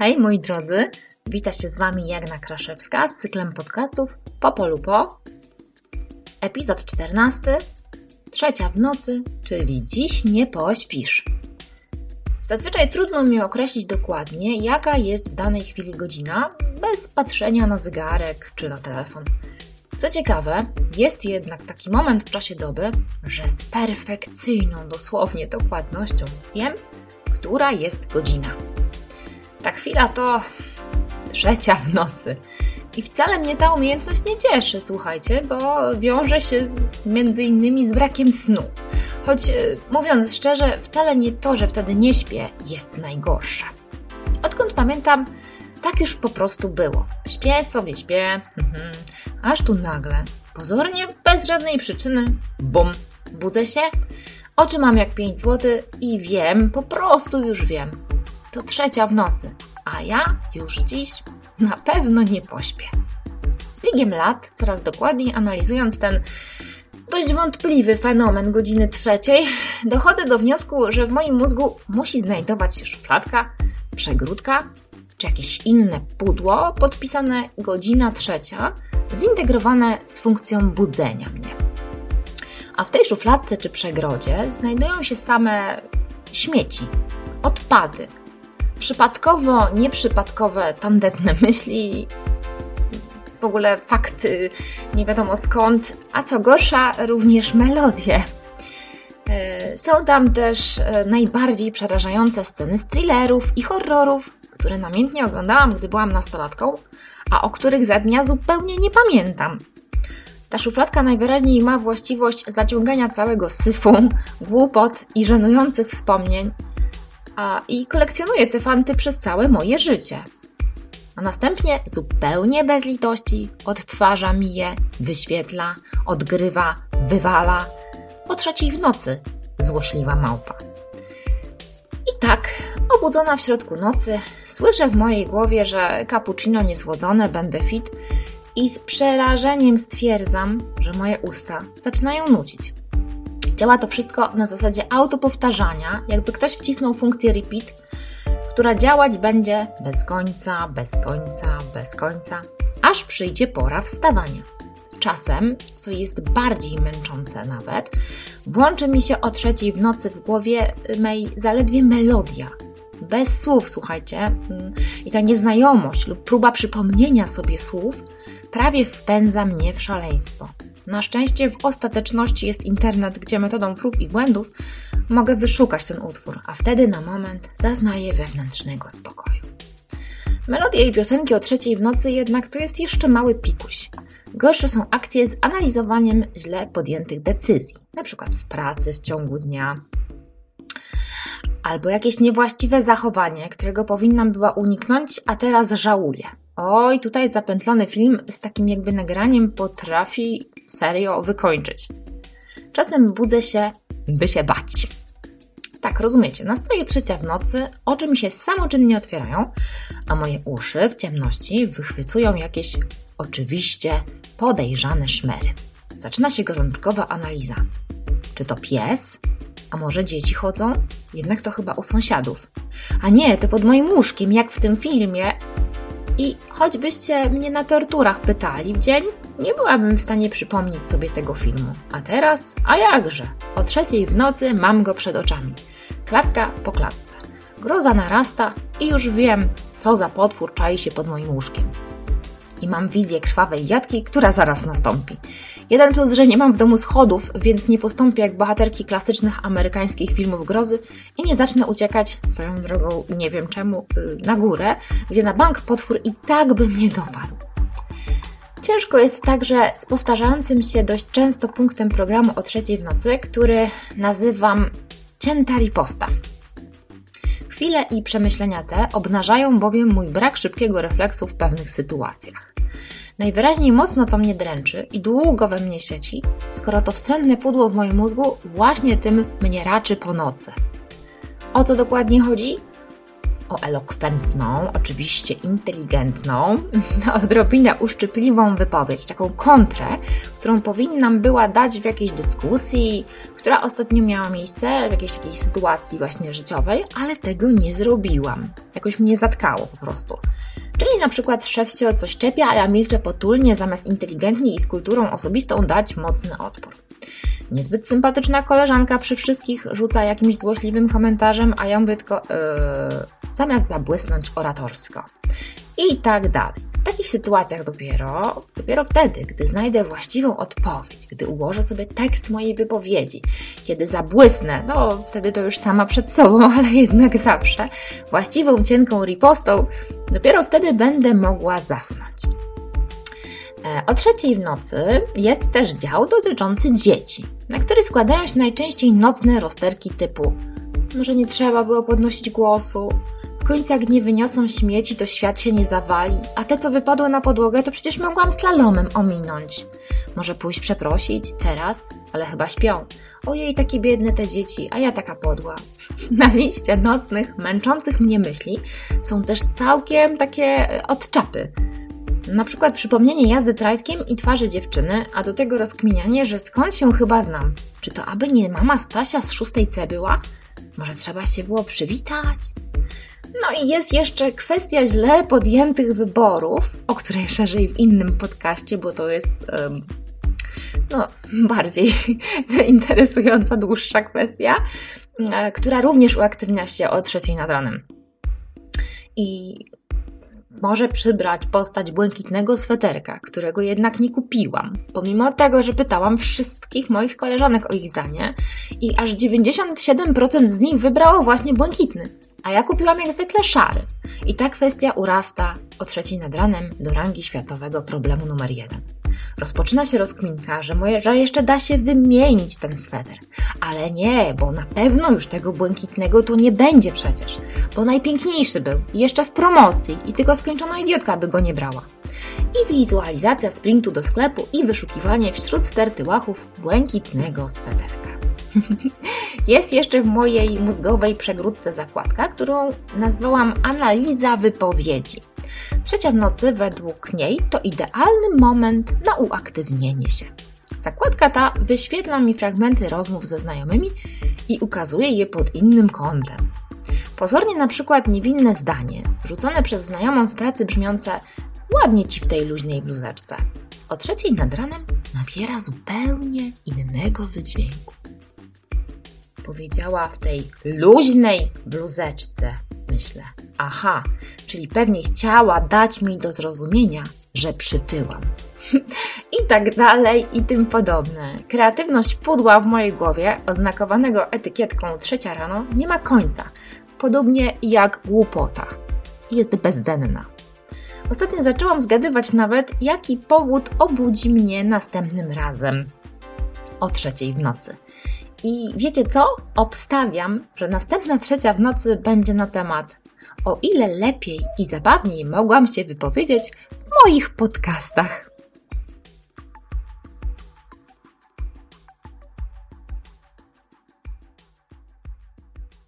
Hej moi drodzy, wita się z Wami Jagna Kraszewska z cyklem podcastów Po polu po. Epizod 14, trzecia w nocy, czyli dziś nie pośpisz. Zazwyczaj trudno mi określić dokładnie, jaka jest w danej chwili godzina, bez patrzenia na zegarek czy na telefon. Co ciekawe, jest jednak taki moment w czasie doby, że z perfekcyjną dosłownie dokładnością wiem, która jest godzina. Ta chwila to trzecia w nocy. I wcale mnie ta umiejętność nie cieszy, słuchajcie, bo wiąże się z, między innymi z brakiem snu. Choć e, mówiąc szczerze, wcale nie to, że wtedy nie śpię, jest najgorsze. Odkąd pamiętam, tak już po prostu było. Śpię sobie, śpię, mhm. aż tu nagle, pozornie, bez żadnej przyczyny, bum, budzę się, oczy mam jak 5 zł i wiem, po prostu już wiem, to trzecia w nocy, a ja już dziś na pewno nie pośpię. Z biegiem lat, coraz dokładniej analizując ten dość wątpliwy fenomen godziny trzeciej, dochodzę do wniosku, że w moim mózgu musi znajdować się szufladka, przegródka czy jakieś inne pudło podpisane godzina trzecia, zintegrowane z funkcją budzenia mnie. A w tej szufladce czy przegrodzie znajdują się same śmieci, odpady, przypadkowo, nieprzypadkowe, tandetne myśli, w ogóle fakty, nie wiadomo skąd, a co gorsza, również melodie. E, są tam też e, najbardziej przerażające sceny z thrillerów i horrorów, które namiętnie oglądałam, gdy byłam nastolatką, a o których za dnia zupełnie nie pamiętam. Ta szufladka najwyraźniej ma właściwość zaciągania całego syfu, głupot i żenujących wspomnień, a, i kolekcjonuję te fanty przez całe moje życie. A następnie zupełnie bez litości odtwarza mi je, wyświetla, odgrywa, wywala po trzeciej w nocy złośliwa małpa. I tak, obudzona w środku nocy, słyszę w mojej głowie, że cappuccino niesłodzone, będę fit i z przerażeniem stwierdzam, że moje usta zaczynają nucić. Działa to wszystko na zasadzie autopowtarzania, jakby ktoś wcisnął funkcję repeat, która działać będzie bez końca, bez końca, bez końca, aż przyjdzie pora wstawania. Czasem, co jest bardziej męczące nawet, włączy mi się o trzeciej w nocy w głowie mej zaledwie melodia. Bez słów, słuchajcie, mm, i ta nieznajomość lub próba przypomnienia sobie słów prawie wpędza mnie w szaleństwo. Na szczęście w ostateczności jest internet, gdzie metodą prób i błędów mogę wyszukać ten utwór, a wtedy na moment zaznaję wewnętrznego spokoju. Melodie i piosenki o trzeciej w nocy jednak to jest jeszcze mały pikuś. Gorsze są akcje z analizowaniem źle podjętych decyzji, przykład w pracy w ciągu dnia, albo jakieś niewłaściwe zachowanie, którego powinnam była uniknąć, a teraz żałuję. Oj, tutaj zapętlony film z takim jakby nagraniem potrafi serio wykończyć. Czasem budzę się, by się bać. Tak, rozumiecie, nastaje trzecia w nocy, oczy mi się samoczynnie otwierają, a moje uszy w ciemności wychwytują jakieś oczywiście podejrzane szmery. Zaczyna się gorączkowa analiza. Czy to pies? A może dzieci chodzą? Jednak to chyba u sąsiadów. A nie, to pod moim łóżkiem, jak w tym filmie, i choćbyście mnie na torturach pytali w dzień, nie byłabym w stanie przypomnieć sobie tego filmu. A teraz, a jakże? O trzeciej w nocy mam go przed oczami. Klatka po klatce. Groza narasta i już wiem, co za potwór czai się pod moim łóżkiem i mam wizję krwawej jadki, która zaraz nastąpi. Jeden plus, że nie mam w domu schodów, więc nie postąpię jak bohaterki klasycznych amerykańskich filmów grozy i nie zacznę uciekać swoją drogą, nie wiem czemu, y, na górę, gdzie na bank potwór i tak by mnie dopadł. Ciężko jest także z powtarzającym się dość często punktem programu o trzeciej w nocy, który nazywam cięta riposta. Chwile i przemyślenia te obnażają bowiem mój brak szybkiego refleksu w pewnych sytuacjach. Najwyraźniej mocno to mnie dręczy i długo we mnie sieci, skoro to wstrętne pudło w moim mózgu właśnie tym mnie raczy po nocy. O co dokładnie chodzi? O elokwentną, oczywiście inteligentną, odrobinę uszczypliwą wypowiedź, taką kontrę, którą powinnam była dać w jakiejś dyskusji, która ostatnio miała miejsce w jakiejś takiej sytuacji właśnie życiowej, ale tego nie zrobiłam. Jakoś mnie zatkało po prostu. Czyli na przykład szef się o coś czepia, a ja milczę potulnie, zamiast inteligentnie i z kulturą osobistą dać mocny odpór. Niezbyt sympatyczna koleżanka przy wszystkich rzuca jakimś złośliwym komentarzem, a ja mówię tylko yy, zamiast zabłysnąć oratorsko. I tak dalej. W takich sytuacjach dopiero, dopiero wtedy, gdy znajdę właściwą odpowiedź, gdy ułożę sobie tekst mojej wypowiedzi, kiedy zabłysnę, no wtedy to już sama przed sobą, ale jednak zawsze, właściwą cienką ripostą, dopiero wtedy będę mogła zasnąć. E, o trzeciej w nocy jest też dział dotyczący dzieci, na który składają się najczęściej nocne rozterki typu może nie trzeba było podnosić głosu, w końcu jak nie wyniosą śmieci, to świat się nie zawali, a te, co wypadły na podłogę, to przecież mogłam slalomem ominąć. Może pójść przeprosić? Teraz? Ale chyba śpią. Ojej, takie biedne te dzieci, a ja taka podła. Na liście nocnych, męczących mnie myśli są też całkiem takie odczapy. Na przykład przypomnienie jazdy trajskiem i twarzy dziewczyny, a do tego rozkminianie, że skąd się chyba znam. Czy to aby nie mama Stasia z szóstej C była? Może trzeba się było przywitać? No i jest jeszcze kwestia źle podjętych wyborów, o której szerzej w innym podcaście, bo to jest um, no, bardziej interesująca, dłuższa kwestia, e, która również uaktywnia się o trzeciej nad ranem. I może przybrać postać błękitnego sweterka, którego jednak nie kupiłam, pomimo tego, że pytałam wszystkich moich koleżanek o ich zdanie i aż 97% z nich wybrało właśnie błękitny, a ja kupiłam jak zwykle szary. I ta kwestia urasta o trzeciej nad ranem do rangi światowego problemu numer jeden. Rozpoczyna się rozkminka, że, moje, że jeszcze da się wymienić ten sweter. Ale nie, bo na pewno już tego błękitnego tu nie będzie przecież. Bo najpiękniejszy był i jeszcze w promocji i tylko skończona idiotka by go nie brała. I wizualizacja sprintu do sklepu i wyszukiwanie wśród sterty łachów błękitnego sweterka. Jest jeszcze w mojej mózgowej przegródce zakładka, którą nazwałam analiza wypowiedzi. Trzecia w nocy według niej to idealny moment na uaktywnienie się. Zakładka ta wyświetla mi fragmenty rozmów ze znajomymi i ukazuje je pod innym kątem. Pozornie na przykład niewinne zdanie, rzucone przez znajomą w pracy brzmiące ładnie ci w tej luźnej bluzeczce. O trzeciej nad ranem nabiera zupełnie innego wydźwięku. Powiedziała w tej luźnej bluzeczce, myślę. Aha, czyli pewnie chciała dać mi do zrozumienia, że przytyłam. I tak dalej, i tym podobne. Kreatywność pudła w mojej głowie, oznakowanego etykietką trzecia rano, nie ma końca. Podobnie jak głupota. Jest bezdenna. Ostatnio zaczęłam zgadywać nawet, jaki powód obudzi mnie następnym razem. O trzeciej w nocy. I wiecie co? Obstawiam, że następna trzecia w nocy będzie na temat o ile lepiej i zabawniej mogłam się wypowiedzieć w moich podcastach.